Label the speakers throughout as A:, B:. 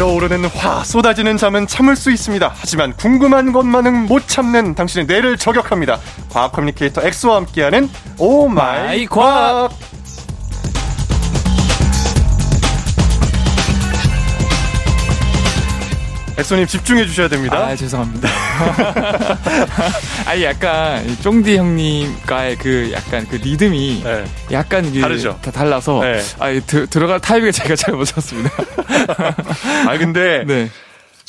A: 끓어오르는 화, 쏟아지는 잠은 참을 수 있습니다. 하지만 궁금한 것만은 못 참는 당신의 뇌를 저격합니다. 과학 communicator 엑소와 함께하는 oh
B: my my
A: 과학. 엑소님 집중해 주셔야 됩니다.
B: 아, 죄송합니다. 아니, 약간, 이 쫑디 형님과의 그 약간 그 리듬이
A: 네.
B: 약간
A: 다르죠?
B: 다 달라서,
A: 네.
B: 아, 들어갈 타이밍을 제가 잘못 찾습니다.
A: 아 근데
B: 네.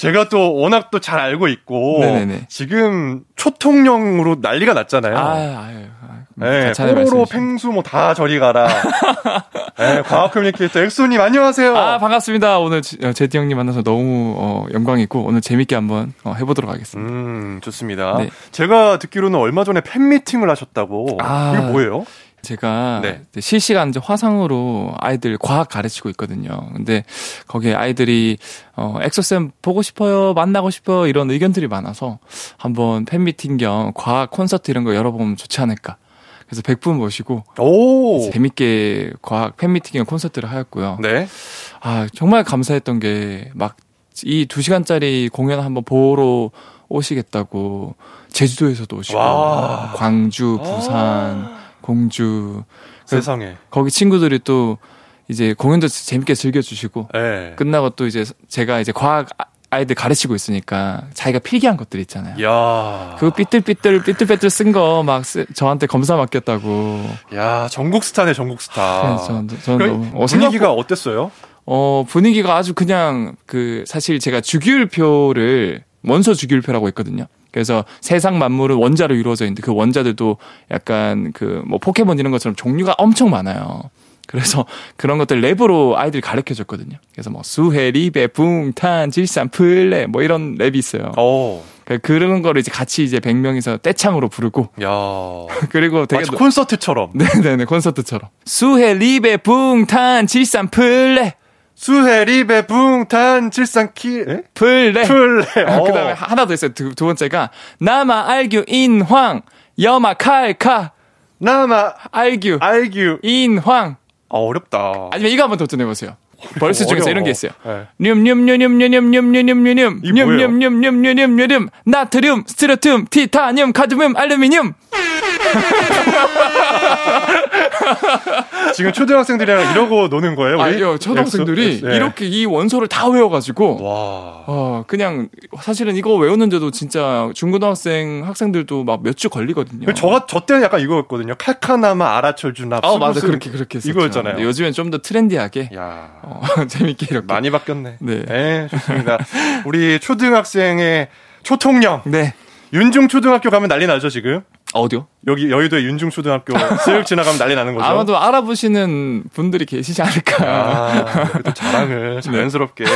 A: 제가 또 워낙 또 잘 알고 있고
B: 네네네.
A: 지금 초통령으로 난리가 났잖아요.
B: 아, 아유, 아,
A: 네, 뽀로로. 펭수 뭐 다 저리 가라. 네, 과학 communicator 엑소님 안녕하세요.
B: 아, 반갑습니다. 오늘 지- 어, 제디 형님 만나서 너무 어, 영광이고, 오늘 재밌게 한번 어, 해보도록 하겠습니다.
A: 음, 좋습니다.
B: 네.
A: 제가 듣기로는 얼마 전에 팬 미팅을 하셨다고.
B: 아.
A: 이게 뭐예요?
B: 제가
A: 네.
B: 실시간 이제 화상으로 아이들 과학 가르치고 있거든요. 근데 거기에 아이들이 어 엑소쌤 보고 싶어요, 만나고 싶어요 이런 의견들이 많아서 한번 팬미팅 겸 과학 콘서트 이런 거 열어보면 좋지 않을까. 그래서 100분 모시고
A: 오.
B: 재밌게 과학 팬미팅 겸 콘서트를 하였고요.
A: 네.
B: 아 정말 감사했던 게 막이두 시간짜리 공연 한번 보러 오시겠다고 제주도에서도 오시고
A: 와.
B: 광주, 부산,
A: 아.
B: 공주
A: 세상에.
B: 거기 친구들이 또 이제 공연도 재밌게 즐겨주시고
A: 네.
B: 끝나고 또 이제 제가 이제 과학 아- 아이들 가르치고 있으니까 자기가 필기한 것들 있잖아요.
A: 야.
B: 그거 삐뚤삐뚤 삐뚤빼뚤 쓴 거 막 저한테 검사 맡겼다고.
A: 야, 전국 스타네, 전국 스타.
B: 그래서 저는, 저는
A: 그
B: 너무 어,
A: 분위기가
B: 생각보-
A: 어땠어요?
B: 어 분위기가 아주 그냥 그 사실 제가 주기율표를 원소 주기율표라고 있거든요. 그래서 세상 만물은 원자로 이루어져 있는데 그 원자들도 약간 그 뭐 포켓몬 이런 것처럼 종류가 엄청 많아요. 그래서 그런 것들 랩으로 아이들이 가르쳐 줬거든요. 그래서 뭐 수헬, 리베, 붕탄, 질산, 플네 뭐 이런 랩이 있어요.
A: 어.
B: 그- 그런 거를 이제 같이 이제 100명이서 떼창으로 부르고
A: 야.
B: 그리고 되게
A: 마치 콘서트처럼.
B: 네네네 콘서트처럼 수헬, 리베, 붕탄, 질산, 플네
A: 수헬, 리베, 붕탄, 칠산키, 에?
B: 플네
A: 플네. 어.
B: 그 다음에 하나 더 있어요. 두, 두 번째가 남아 알규 인황 염아 칼카
A: 남아,
B: 알규
A: 알규.
B: 인황
A: 아, 어렵다.
B: 아니면 이거 한번 도전해 보세요. 벌스 중에서 이런 게 있어요.
A: 네.
B: 뇸뇸뇸뇸뇸뇸뇸뇸 나트륨 스트로튬 티타늄 카드뮴 알루미늄
A: 지금 초등학생들이랑 이러고 노는 거예요? 우리?
B: 아요 초등학생들이?
A: 네.
B: 이렇게 이 원소를 다 외워가지고
A: 와.
B: 어 그냥 사실은 이거 외우는데도 진짜 중고등학생 학생들도 막 몇 주 걸리거든요.
A: 그 저, 저 때는 약간 이거였거든요. 칼카나마 아라철주납.
B: 아 맞아 그렇게 그렇게 했었죠.
A: 이거였잖아요.
B: 요즘엔 좀 더 트렌디하게
A: 야.
B: 어, 재밌게 이렇게
A: 많이 바뀌었네.
B: 네.
A: 좋습니다. 우리 초등학생의 초통령.
B: 네
A: 윤중 초등학교 가면 난리 나죠, 지금?
B: 어디요?
A: 여기 여의도의 윤중초등학교 쓱 지나가면 난리 나는 거죠.
B: 아마도 알아보시는 분들이 계시지 않을까.
A: 아, 그래도 자랑을 자연스럽게.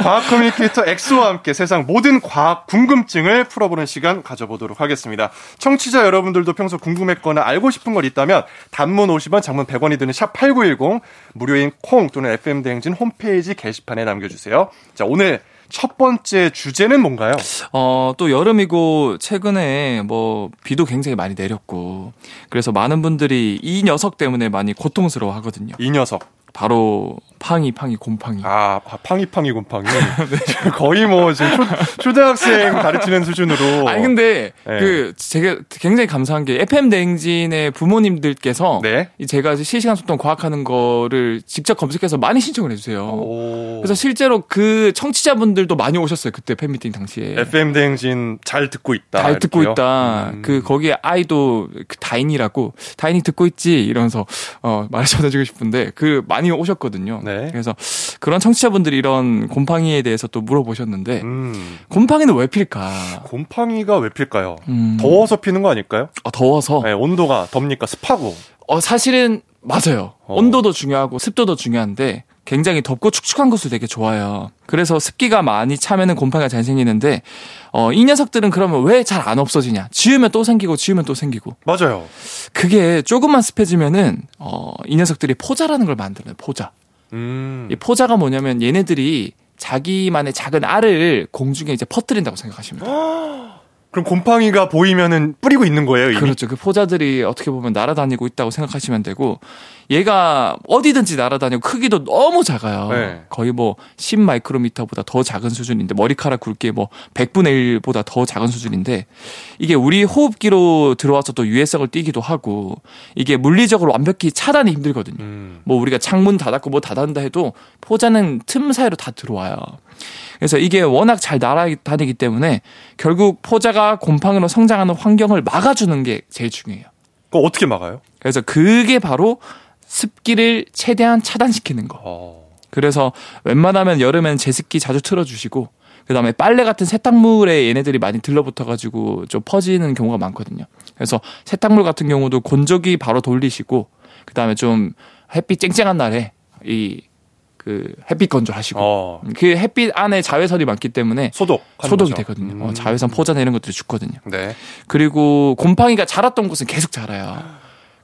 A: 과학 communicator 엑소와 함께 세상 모든 과학 궁금증을 풀어보는 시간 가져보도록 하겠습니다. 청취자 여러분들도 평소 궁금했거나 알고 싶은 게 있다면 단문 50원, 장문 100원이 드는 샵 8910 무료인 콩 또는 FM 대행진 홈페이지 게시판에 남겨주세요. 자, 오늘 첫 번째 주제는 뭔가요?
B: 어, 또 여름이고 최근에 뭐 비도 굉장히 많이 내렸고 그래서 많은 분들이 이 녀석 때문에 많이 고통스러워 하거든요.
A: 이 녀석.
B: 바로 팡이 팡이 곰팡이.
A: 아, 아, 팡이 팡이 곰팡이.
B: 네.
A: 거의 뭐 지금 초, 초등학생 가르치는 수준으로.
B: 아니 근데
A: 네.
B: 그 제가 굉장히 감사한 게 FM 대행진의 부모님들께서
A: 네.
B: 이 제가 실시간 소통 과학하는 거를 직접 검색해서 많이 신청을 해주세요.
A: 오.
B: 그래서 실제로 그 청취자분들도 많이 오셨어요 그때 팬미팅 당시에.
A: FM 대행진 잘 듣고 있다.
B: 잘 듣고
A: 이렇게요?
B: 있다.
A: 음.
B: 그 거기에 아이도 그 다인이라고 다인이 듣고 있지 이러면서 어 말을 전해주고 싶은데 그 많이 오셨거든요.
A: 네.
B: 그래서 그런 청취자분들이 이런 곰팡이에 대해서 또 물어보셨는데
A: 음.
B: 곰팡이는 왜 필까?
A: 곰팡이가 왜 필까요?
B: 음,
A: 더워서 피는 거 아닐까요?
B: 어, 더워서
A: 네, 온도가 덥니까 습하고.
B: 어 사실은 맞아요.
A: 어.
B: 온도도 중요하고 습도도 중요한데 굉장히 덥고 축축한 곳을 되게 좋아해요. 그래서 습기가 많이 차면은 곰팡이가 잘 생기는데 어 이 녀석들은 그러면 왜 잘 안 없어지냐? 지우면 또 생기고 지우면 또 생기고.
A: 맞아요.
B: 그게 조금만 습해지면은 어 이 녀석들이 포자라는 걸 만들어요. 포자.
A: 음.
B: 이 포자가 뭐냐면 얘네들이 자기만의 작은 알을 공중에 이제 퍼뜨린다고 생각하시면 돼요.
A: 그럼 곰팡이가 보이면은 뿌리고 있는 거예요, 이미?
B: 그렇죠. 그 포자들이 어떻게 보면 날아다니고 있다고 생각하시면 되고 얘가 어디든지 날아다니고 크기도 너무 작아요.
A: 네.
B: 거의 뭐 10 마이크로미터보다 더 작은 수준인데 머리카락 굵게 뭐 100분의 1보다 더 작은 수준인데 이게 우리 호흡기로 들어와서 또 유해성을 띠기도 하고 이게 물리적으로 완벽히 차단이 힘들거든요.
A: 음.
B: 뭐 우리가 창문 닫았고 뭐 닫았다 해도 포자는 틈 사이로 다 들어와요. 그래서 이게 워낙 잘 날아다니기 때문에 결국 포자가 곰팡이로 성장하는 환경을 막아주는 게 제일 중요해요.
A: 그거 어떻게 막아요?
B: 그래서 그게 바로 습기를 최대한 차단시키는 거.
A: 어.
B: 그래서 웬만하면 여름엔 제습기 자주 틀어주시고 그다음에 빨래 같은 세탁물에 얘네들이 많이 들러붙어가지고 좀 퍼지는 경우가 많거든요. 그래서 세탁물 같은 경우도 건조기 바로 돌리시고 그다음에 좀 햇빛 쨍쨍한 날에 이 그 햇빛 건조하시고
A: 어.
B: 그 햇빛 안에 자외선이 많기 때문에
A: 소독.
B: 소독이 되거든요. 어, 자외선 포자나 이런 것들이 죽거든요.
A: 네.
B: 그리고 곰팡이가 자랐던 곳은 계속 자라요.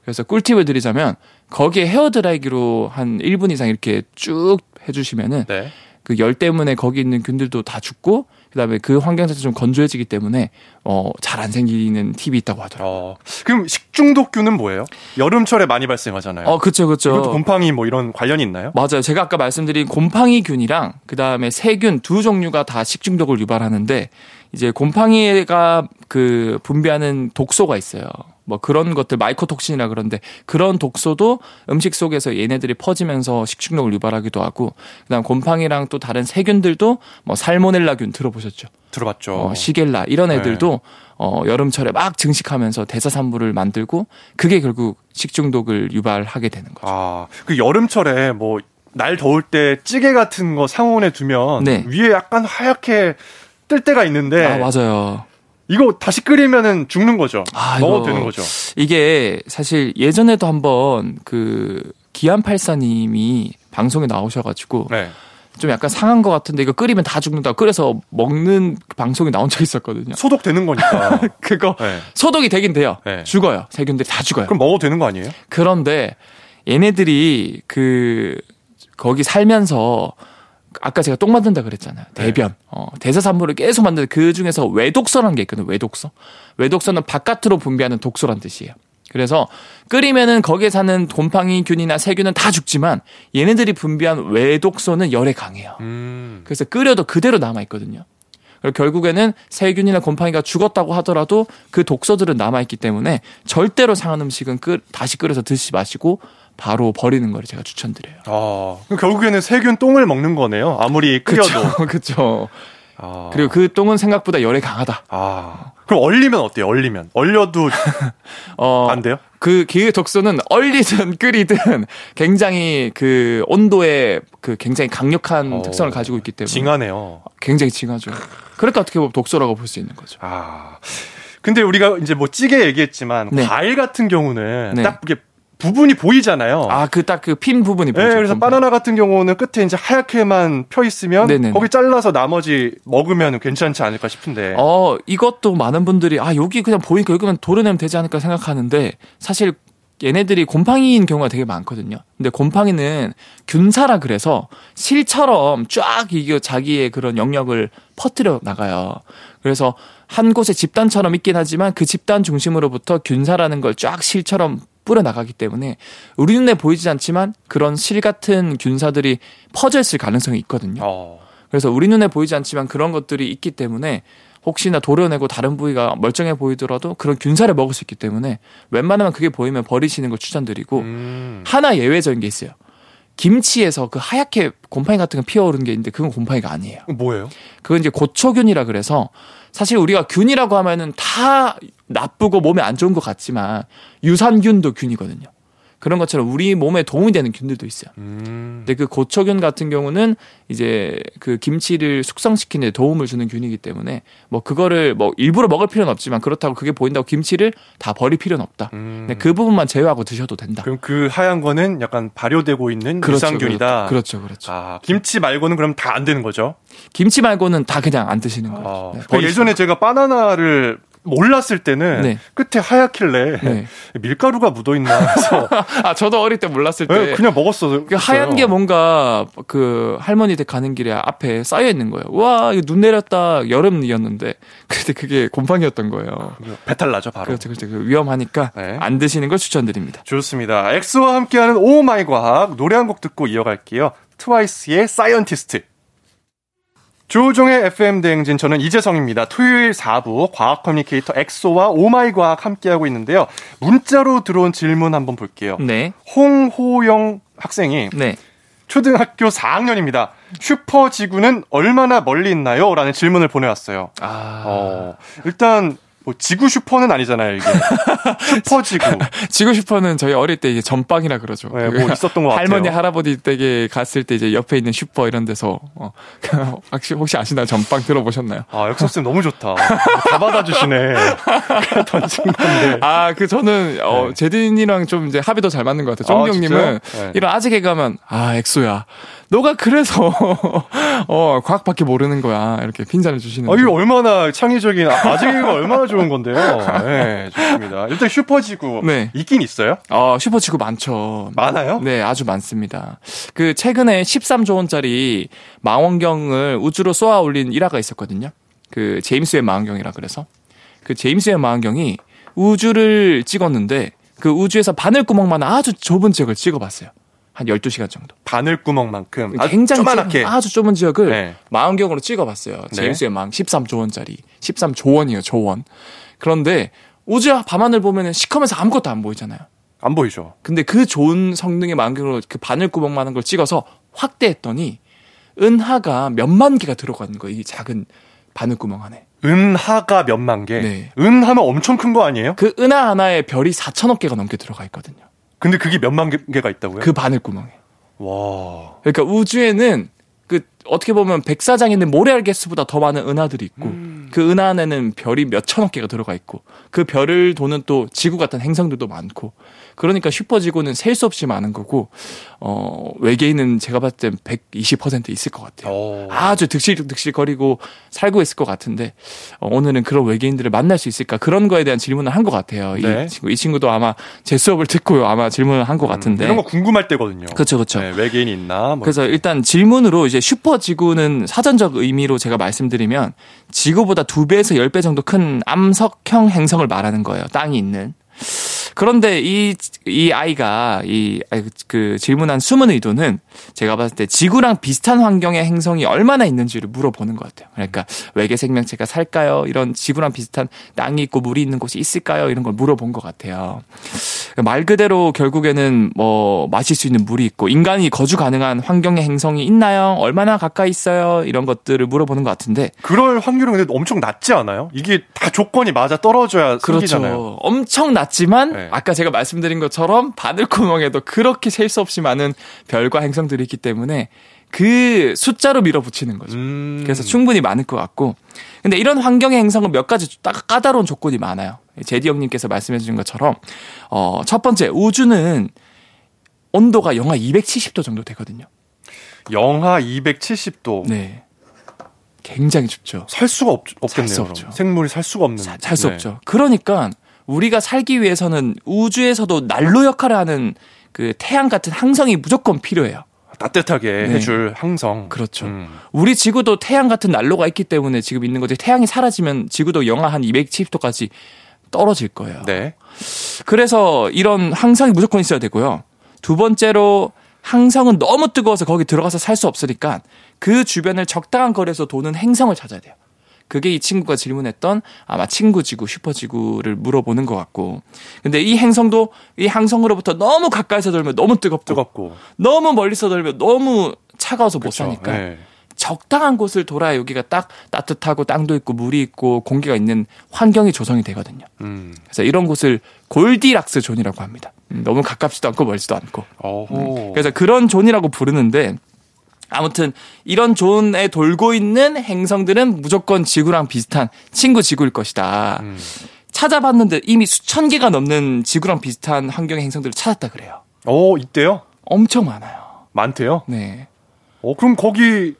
B: 그래서 꿀팁을 드리자면 거기에 헤어드라이기로 한 1분 이상 이렇게 쭉 해주시면은
A: 네.
B: 그열 때문에 거기 있는 균들도 다 죽고 그다음에 그 환경 자체 좀 건조해지기 때문에 어 잘 안 생기는 팁이 있다고 하더라고요.
A: 어. 그럼 식중독균은 뭐예요? 여름철에 많이 발생하잖아요.
B: 어, 그쵸, 그쵸.
A: 이것도 곰팡이 뭐 이런 관련이 있나요?
B: 맞아요. 제가 아까 말씀드린 곰팡이균이랑 그다음에 세균 두 종류가 다 식중독을 유발하는데 이제 곰팡이가 그 분비하는 독소가 있어요. 뭐 그런 것들 마이코톡신이라 그러는데 그런 독소도 음식 속에서 얘네들이 퍼지면서 식중독을 유발하기도 하고 그다음 곰팡이랑 또 다른 세균들도 뭐 살모넬라균 들어보셨죠?
A: 들어봤죠.
B: 어, 시겔라 이런 애들도 어, 여름철에 막 증식하면서 대사산물을 만들고 그게 결국 식중독을 유발하게 되는 거죠.
A: 아, 그 여름철에 뭐 날 더울 때 찌개 같은 거 상온에 두면
B: 네.
A: 위에 약간 하얗게 뜰 때가 있는데
B: 아 맞아요.
A: 이거 다시 끓이면은 죽는 거죠.
B: 아,
A: 먹어도
B: 이거
A: 되는 거죠.
B: 이게 사실 예전에도 한번 그 기안팔사님이 방송에 나오셔가지고
A: 네.
B: 좀 약간 상한 것 같은데 이거 끓이면 다 죽는다. 끓여서 먹는 방송이 나온 적이 있었거든요.
A: 소독되는 거니까.
B: 그거
A: 네.
B: 소독이 되긴 돼요.
A: 네.
B: 죽어요. 세균들이 다 죽어요.
A: 그럼 먹어도 되는 거 아니에요?
B: 그런데 얘네들이 그 거기 살면서 아까 제가 똥 만든다 그랬잖아요.
A: 네.
B: 대변. 어, 대사산물을 계속 만드는 그 중에서 외독소라는 게 있거든요. 외독소. 외독소는 바깥으로 분비하는 독소란 뜻이에요. 그래서 끓이면은 거기에 사는 곰팡이균이나 세균은 다 죽지만 얘네들이 분비한 외독소는 열에 강해요.
A: 음.
B: 그래서 끓여도 그대로 남아 있거든요. 그리고 결국에는 세균이나 곰팡이가 죽었다고 하더라도 그 독소들은 남아 있기 때문에 절대로 상한 음식은 끓, 다시 끓여서 드시지 마시고 바로 버리는 걸 제가 추천드려요.
A: 아, 결국에는 세균 똥을 먹는 거네요. 아무리 끓여도.
B: 그렇죠.
A: 아.
B: 그리고 그 똥은 생각보다 열에 강하다.
A: 아. 그럼 얼리면 어때요? 얼리면. 얼려도
B: 어,
A: 안 돼요?
B: 그 기의 독소는 얼리든 끓이든 굉장히 그 온도에 그 굉장히 강력한
A: 어,
B: 특성을 가지고 있기 때문에
A: 징하네요.
B: 굉장히 징하죠. 그러니까 어떻게 보면 독소라고 볼 수 있는 거죠.
A: 아. 근데 우리가 이제 뭐 찌개 얘기했지만
B: 네.
A: 과일 같은 경우는
B: 네.
A: 딱 이게 부분이 보이잖아요.
B: 아, 그 딱 그 핀 부분이
A: 네,
B: 보이죠.
A: 그래서
B: 곰팡이.
A: 바나나 같은 경우는 끝에 이제 하얗게만 펴 있으면
B: 네네네.
A: 거기 잘라서 나머지 먹으면 괜찮지 않을까 싶은데.
B: 어, 이것도 많은 분들이 아, 여기 그냥 보이니까 여기만 도려내면 되지 않을까 생각하는데 사실 얘네들이 곰팡이인 경우가 되게 많거든요. 근데 곰팡이는 균사라 그래서 실처럼 쫙 이게 자기의 그런 영역을 퍼뜨려 나가요. 그래서 한 곳에 집단처럼 있긴 하지만 그 집단 중심으로부터 균사라는 걸 쫙 실처럼 뿌려 나가기 때문에 우리 눈에 보이지 않지만 그런 실 같은 균사들이 퍼져 있을 가능성이 있거든요.
A: 어.
B: 그래서 우리 눈에 보이지 않지만 그런 것들이 있기 때문에 혹시나 도려내고 다른 부위가 멀쩡해 보이더라도 그런 균사를 먹을 수 있기 때문에 웬만하면 그게 보이면 버리시는 걸 추천드리고
A: 음.
B: 하나 예외적인 게 있어요. 김치에서 그 하얗게 곰팡이 같은 거 피어오르는 게 있는데 그건 곰팡이가 아니에요.
A: 뭐예요?
B: 그건 이제 고초균이라 그래서 사실 우리가 균이라고 하면은 다 나쁘고 몸에 안 좋은 것 같지만 유산균도 균이거든요. 그런 것처럼 우리 몸에 도움이 되는 균들도 있어요.
A: 음.
B: 근데 그 고초균 같은 경우는 이제 그 김치를 숙성시키는 데 도움을 주는 균이기 때문에 뭐 그거를 뭐 일부러 먹을 필요는 없지만 그렇다고 그게 보인다고 김치를 다 버릴 필요는 없다.
A: 음.
B: 근데 그 부분만 제외하고 드셔도 된다.
A: 그럼 그 하얀 거는 약간 발효되고 있는 유산균이다.
B: 그렇죠, 그렇죠.
A: 아, 김치 말고는 그럼 다 안 되는 거죠?
B: 김치 말고는 다 그냥 안 드시는 거예요.
A: 아,
B: 네,
A: 그 예전에 제가 바나나를 몰랐을 때는
B: 네.
A: 끝에 하얗길래
B: 네.
A: 밀가루가 묻어 있나 해서
B: 아 저도 어릴 때 몰랐을 때
A: 네, 그냥 먹었어.
B: 그 하얀 게 뭔가 그 할머니 댁 가는 길에 앞에 쌓여 있는 거예요. 와 이거 눈 내렸다 여름이었는데 근데 그게 곰팡이였던 거예요.
A: 배탈 나죠 바로.
B: 그렇죠, 그렇죠. 그 위험하니까
A: 네.
B: 안 드시는 걸 추천드립니다.
A: 좋습니다. 엑소와 함께하는 oh my 과학 노래 한 곡 듣고 이어갈게요. 트와이스의 Scientist. 조우종의 FM 대행진 저는 이재성입니다. 토요일 4부 과학 communicator 엑소와 oh my 과학 함께하고 있는데요. 문자로 들어온 질문 한번 볼게요.
B: 네,
A: 홍호영 학생이
B: 네.
A: 초등학교 4학년입니다. 슈퍼 지구는 얼마나 멀리 있나요? 라는 질문을 보내왔어요.
B: 아
A: 어, 일단 뭐 지구 슈퍼는 아니잖아요, 이게. 슈퍼 지구.
B: 지구 슈퍼는 저희 어릴 때 이제 점빵이라 그러죠.
A: 네, 그뭐 있었던 것 같아요.
B: 할머니 할아버지 댁에 갔을 때 이제 옆에 있는 슈퍼 이런 데서 어, 혹시 혹시 아시나요? 점빵 들어보셨나요?
A: 아, 역시 쌤 너무 좋다. 다 받아주시네. 던진 건데.
B: 아, 그 저는 어
A: 네.
B: 제디님이랑 좀 이제 합이 더 잘 맞는 것 같아요.
A: 아, 진짜요?
B: 형님은
A: 네.
B: 이런 아재 개그 하면 아, 엑소야. 너가 그래서 어, 과학밖에 모르는 거야. 이렇게 핀잔을 주시는
A: 아, 이거 얼마나 창의적인, 아, 아재 개그가 얼마나 좋은 건데요. 네, 좋습니다. 일단 슈퍼지구.
B: 네.
A: 있긴 있어요?
B: 어, 슈퍼지구 많죠.
A: 많아요?
B: 네, 아주 많습니다. 그 최근에 13조 원짜리 망원경을 우주로 쏘아 올린 일화가 있었거든요. 그 제임스 웹 망원경이라 그래서 그 제임스 웹 망원경이 우주를 찍었는데 그 우주에서 바늘 구멍만 아주 좁은 지역을 찍어봤어요. 한 12시간 정도.
A: 바늘구멍만큼.
B: 굉장히. 좁은- 아주 좁은 지역을
A: 네.
B: 망원경으로 찍어봤어요. 제임스 웹망 13조 원짜리. 13조 원이에요, 조 원. 그런데 우주 밤하늘 보면은 시커면서 아무것도 안 보이잖아요.
A: 안 보이죠.
B: 근데 그 좋은 성능의 망원경으로 그 바늘구멍만한 걸 찍어서 확대했더니 은하가 몇만 개가 들어가는 거예요. 이 작은 바늘구멍 안에.
A: 은하가 몇만 개.
B: 네.
A: 은하면 엄청 큰 거 아니에요?
B: 그 은하 하나에 별이 4천억 개가 넘게 들어가 있거든요.
A: 근데 그게 몇만 개- 개가 있다고요?
B: 그 바늘 구멍에.
A: 와.
B: 그러니까 우주에는 그 어떻게 보면 백사장에 있는 모래알 개수보다 더 많은 은하들이 있고 그 은하 안에는 별이 몇 천억 개가 들어가 있고 그 별을 도는 또 지구 같은 행성들도 많고 그러니까 슈퍼지구는 셀 수 없이 많은 거고 어 외계인은 제가 봤을 땐 120% 있을 것 같아요.
A: 오.
B: 아주 득실득실거리고 살고 있을 것 같은데 어, 오늘은 그런 외계인들을 만날 수 있을까 그런 거에 대한 질문을 한 것 같아요.
A: 네.
B: 이 친구 이 친구도 아마 제 수업을 듣고 아마 질문을 한 것 같은데
A: 이런 거 궁금할 때거든요.
B: 그렇죠 그렇죠.
A: 네, 외계인이 있나? 뭐.
B: 그래서 일단 질문으로 이제 슈퍼 지구는 사전적 의미로 제가 말씀드리면 지구보다 두 배에서 열배 정도 큰 암석형 행성을 말하는 거예요. 땅이 있는. 그런데 이, 이 아이가, 이, 아이, 그 질문한 숨은 의도는 제가 봤을 때 지구랑 비슷한 환경의 행성이 얼마나 있는지를 물어보는 것 같아요. 그러니까 외계 생명체가 살까요? 이런 지구랑 비슷한 땅이 있고 물이 있는 곳이 있을까요? 이런 걸 물어본 것 같아요. 말 그대로 결국에는 뭐 마실 수 있는 물이 있고 인간이 거주 가능한 환경의 행성이 있나요? 얼마나 가까이 있어요? 이런 것들을 물어보는 것 같은데
A: 그럴 확률은 근데 엄청 낮지 않아요? 이게 다 조건이 맞아 떨어져야 생기잖아요.
B: 그렇죠. 엄청 낮지만
A: 네.
B: 아까 제가 말씀드린 것처럼 바늘구멍에도 그렇게 셀 수 없이 많은 별과 행성들이 있기 때문에 그 숫자로 밀어붙이는 거죠.
A: 음.
B: 그래서 충분히 많을 것 같고. 근데 이런 환경의 행성은 몇 가지 딱 까다로운 조건이 많아요. 제디 형님께서 말씀해 주신 것처럼, 어, 첫 번째, 우주는 온도가 영하 270도 정도 되거든요.
A: 영하 270도.
B: 네. 굉장히 춥죠.
A: 살 수가 없, 없겠네요.
B: 수
A: 그럼.
B: 없죠.
A: 생물이 살 수가 없는.
B: 살수
A: 네.
B: 없죠. 그러니까 우리가 살기 위해서는 우주에서도 난로 역할을 하는 그 태양 같은 항성이 무조건 필요해요.
A: 따뜻하게
B: 네.
A: 해줄 항성.
B: 그렇죠.
A: 음.
B: 우리 지구도 태양 같은 난로가 있기 때문에 지금 있는 거지. 태양이 사라지면 지구도 영하 한 270도까지 떨어질 거예요.
A: 네.
B: 그래서 이런 항성이 무조건 있어야 되고요. 두 번째로 항성은 너무 뜨거워서 거기 들어가서 살 수 없으니까 그 주변을 적당한 거리에서 도는 행성을 찾아야 돼요. 그게 이 친구가 질문했던 아마 친구 지구, 슈퍼 지구를 물어보는 것 같고. 근데 이 행성도 이 항성으로부터 너무 가까이서 돌면 너무 뜨겁고,
A: 뜨겁고.
B: 너무 멀리서 돌면 너무 차가워서 못
A: 그쵸.
B: 사니까
A: 네.
B: 적당한 곳을 돌아야 여기가 딱 따뜻하고 땅도 있고 물이 있고 공기가 있는 환경이 조성이 되거든요.
A: 음.
B: 그래서 이런 곳을 Goldilocks zone이라고 합니다. 음, 너무 가깝지도 않고 멀지도 않고.
A: 어호.
B: 그래서 그런 zone이라고 부르는데 아무튼 이런 zone에 돌고 있는 행성들은 무조건 지구랑 비슷한 슈퍼 지구일 것이다.
A: 음.
B: 찾아봤는데 이미 수천 개가 넘는 지구랑 비슷한 환경의 행성들을 찾았다 그래요.
A: 어, 있대요?
B: 엄청 많아요.
A: 많대요?
B: 네.
A: 어, 그럼 거기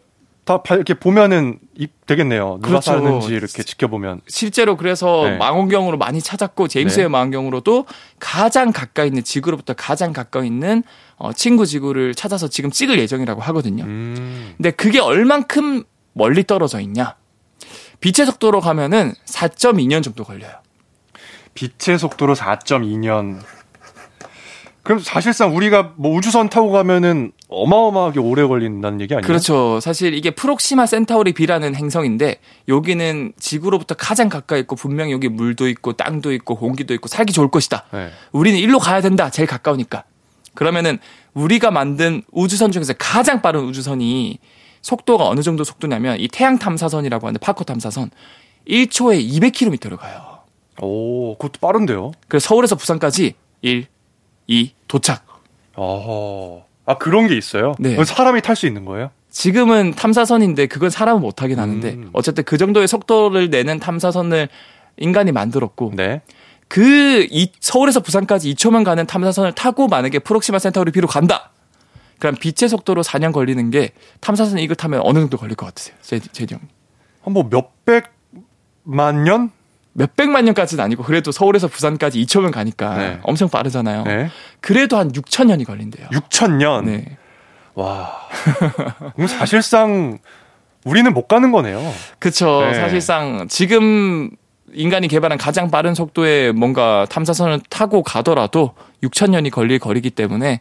A: 다 발- 이렇게 보면은 되겠네요. 누가 그렇죠. 사는지 이렇게 지켜보면.
B: 실제로 그래서 네. 망원경으로 많이 찾았고 제임스 네. 망원경으로도 가장 가까이 있는 지구로부터 가장 가까이 있는 어, 친구 지구를 찾아서 지금 찍을 예정이라고 하거든요. 음. 근데 그게 얼만큼 멀리 떨어져 있냐? 빛의 속도로 가면은 4.2년 정도 걸려요.
A: 빛의 속도로 4.2년. 그럼 사실상 우리가 뭐 우주선 타고 가면은 어마어마하게 오래 걸린다는 얘기 아니에요?
B: 그렇죠. 사실 이게 프록시마 센타우리 B라는 행성인데 여기는 지구로부터 가장 가까이 있고 분명히 여기 물도 있고 땅도 있고 공기도 있고 살기 좋을 것이다. 네. 우리는 일로 가야 된다. 제일 가까우니까. 그러면은 우리가 만든 우주선 중에서 가장 빠른 우주선이 속도가 어느 정도 속도냐면 이 태양 탐사선이라고 하는 파커 탐사선 1초에 200km를 가요.
A: 오, 그것도 빠른데요?
B: 그래서 서울에서 부산까지 1, 2 도착.
A: 어. 아, 그런 게 있어요? 네. 사람이 탈 수 있는 거예요?
B: 지금은 탐사선인데 그건 사람은 못 하긴 하는데 음. 어쨌든 그 정도의 속도를 내는 탐사선을 인간이 만들었고 네. 그 이, 서울에서 부산까지 2초만 가는 탐사선을 타고 만약에 프록시마 센터우리 비로 간다. 그럼 빛의 속도로 4년 걸리는 게 탐사선 이걸 타면 어느 정도 걸릴 것 같으세요? 제, 제디 형.
A: 한뭐 몇백만 년?
B: 몇백만 년까지는 아니고 그래도 서울에서 부산까지 2초면 가니까 네. 엄청 빠르잖아요. 네. 그래도 한 6천 년이 걸린대요.
A: 6천 년. 네. 와. 그럼 사실상 우리는 못 가는 거네요.
B: 그렇죠. 네. 사실상 지금 인간이 개발한 가장 빠른 속도의 뭔가 탐사선을 타고 가더라도 6천 년이 걸릴 거리기 때문에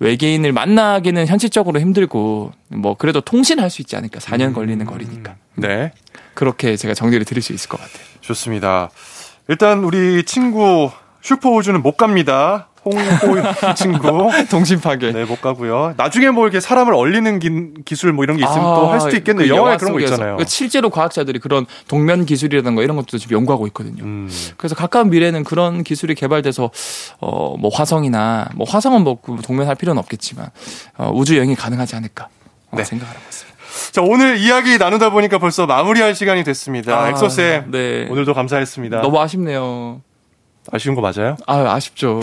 B: 외계인을 만나기는 현실적으로 힘들고 뭐 그래도 통신할 수 있지 않을까. 4년 음. 걸리는 거리니까. 네. 그렇게 제가 정리를 드릴 수 있을 것 같아요.
A: 좋습니다. 일단 우리 친구 슈퍼우주는 못 갑니다. 홍호 친구
B: 동심 파괴.
A: 네, 못 가고요. 나중에 뭐 이렇게 사람을 얼리는 기, 술 뭐 이런 게 있으면 아, 또할 수도 있겠네요. 그 영화에 그런 거 있잖아요.
B: 그 실제로 과학자들이 그런 동면 기술이라든가 이런 것도 지금 연구하고 있거든요. 음. 그래서 가까운 미래에는 그런 기술이 개발돼서 어 뭐 화성이나 뭐 화성은 뭐그 동면할 필요는 없겠지만 어, 우주 여행이 가능하지 않을까 어, 네. 생각하고 있습니다.
A: 자, 오늘 이야기 나누다 보니까 벌써 마무리할 시간이 됐습니다. 아, 엑소쌤. 네. 오늘도 감사했습니다.
B: 너무 아쉽네요.
A: 아쉬운 거 맞아요?
B: 아, 아쉽죠.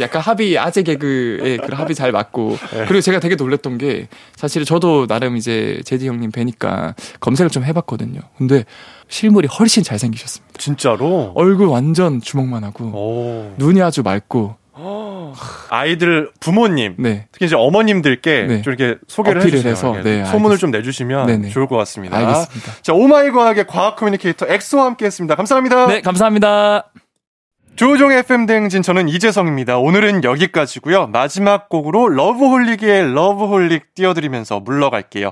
B: 약간 합이, 아재 개그에 그 합이 잘 맞고. 네. 그리고 제가 되게 놀랬던 게, 사실 저도 나름 이제 제디 형님 뵈니까 검색을 좀 해봤거든요. 근데 실물이 훨씬 잘생기셨습니다.
A: 진짜로?
B: 얼굴 완전 주먹만 하고, 오. 눈이 아주 맑고,
A: 아이들 부모님, 네. 특히 이제 어머님들께 네. 좀 이렇게 소개를 해주세요. 네, 네, 소문을. 좀 내주시면 네네. 좋을 것 같습니다.
B: 알겠습니다.
A: 자, oh my 과학의 과학 communicator 엑소와 함께했습니다. 감사합니다.
B: 네, 감사합니다.
A: 조우종의 FM 대행진 저는 이재성입니다. 오늘은 여기까지고요. 마지막 곡으로 러브홀릭의 러브홀릭 띄워드리면서 물러갈게요.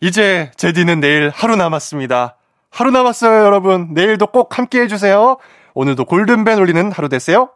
A: 이제 제디는 내일 하루 남았습니다. 하루 남았어요, 여러분. 내일도 꼭 함께 해주세요. 오늘도 골든벨 울리는 하루 되세요.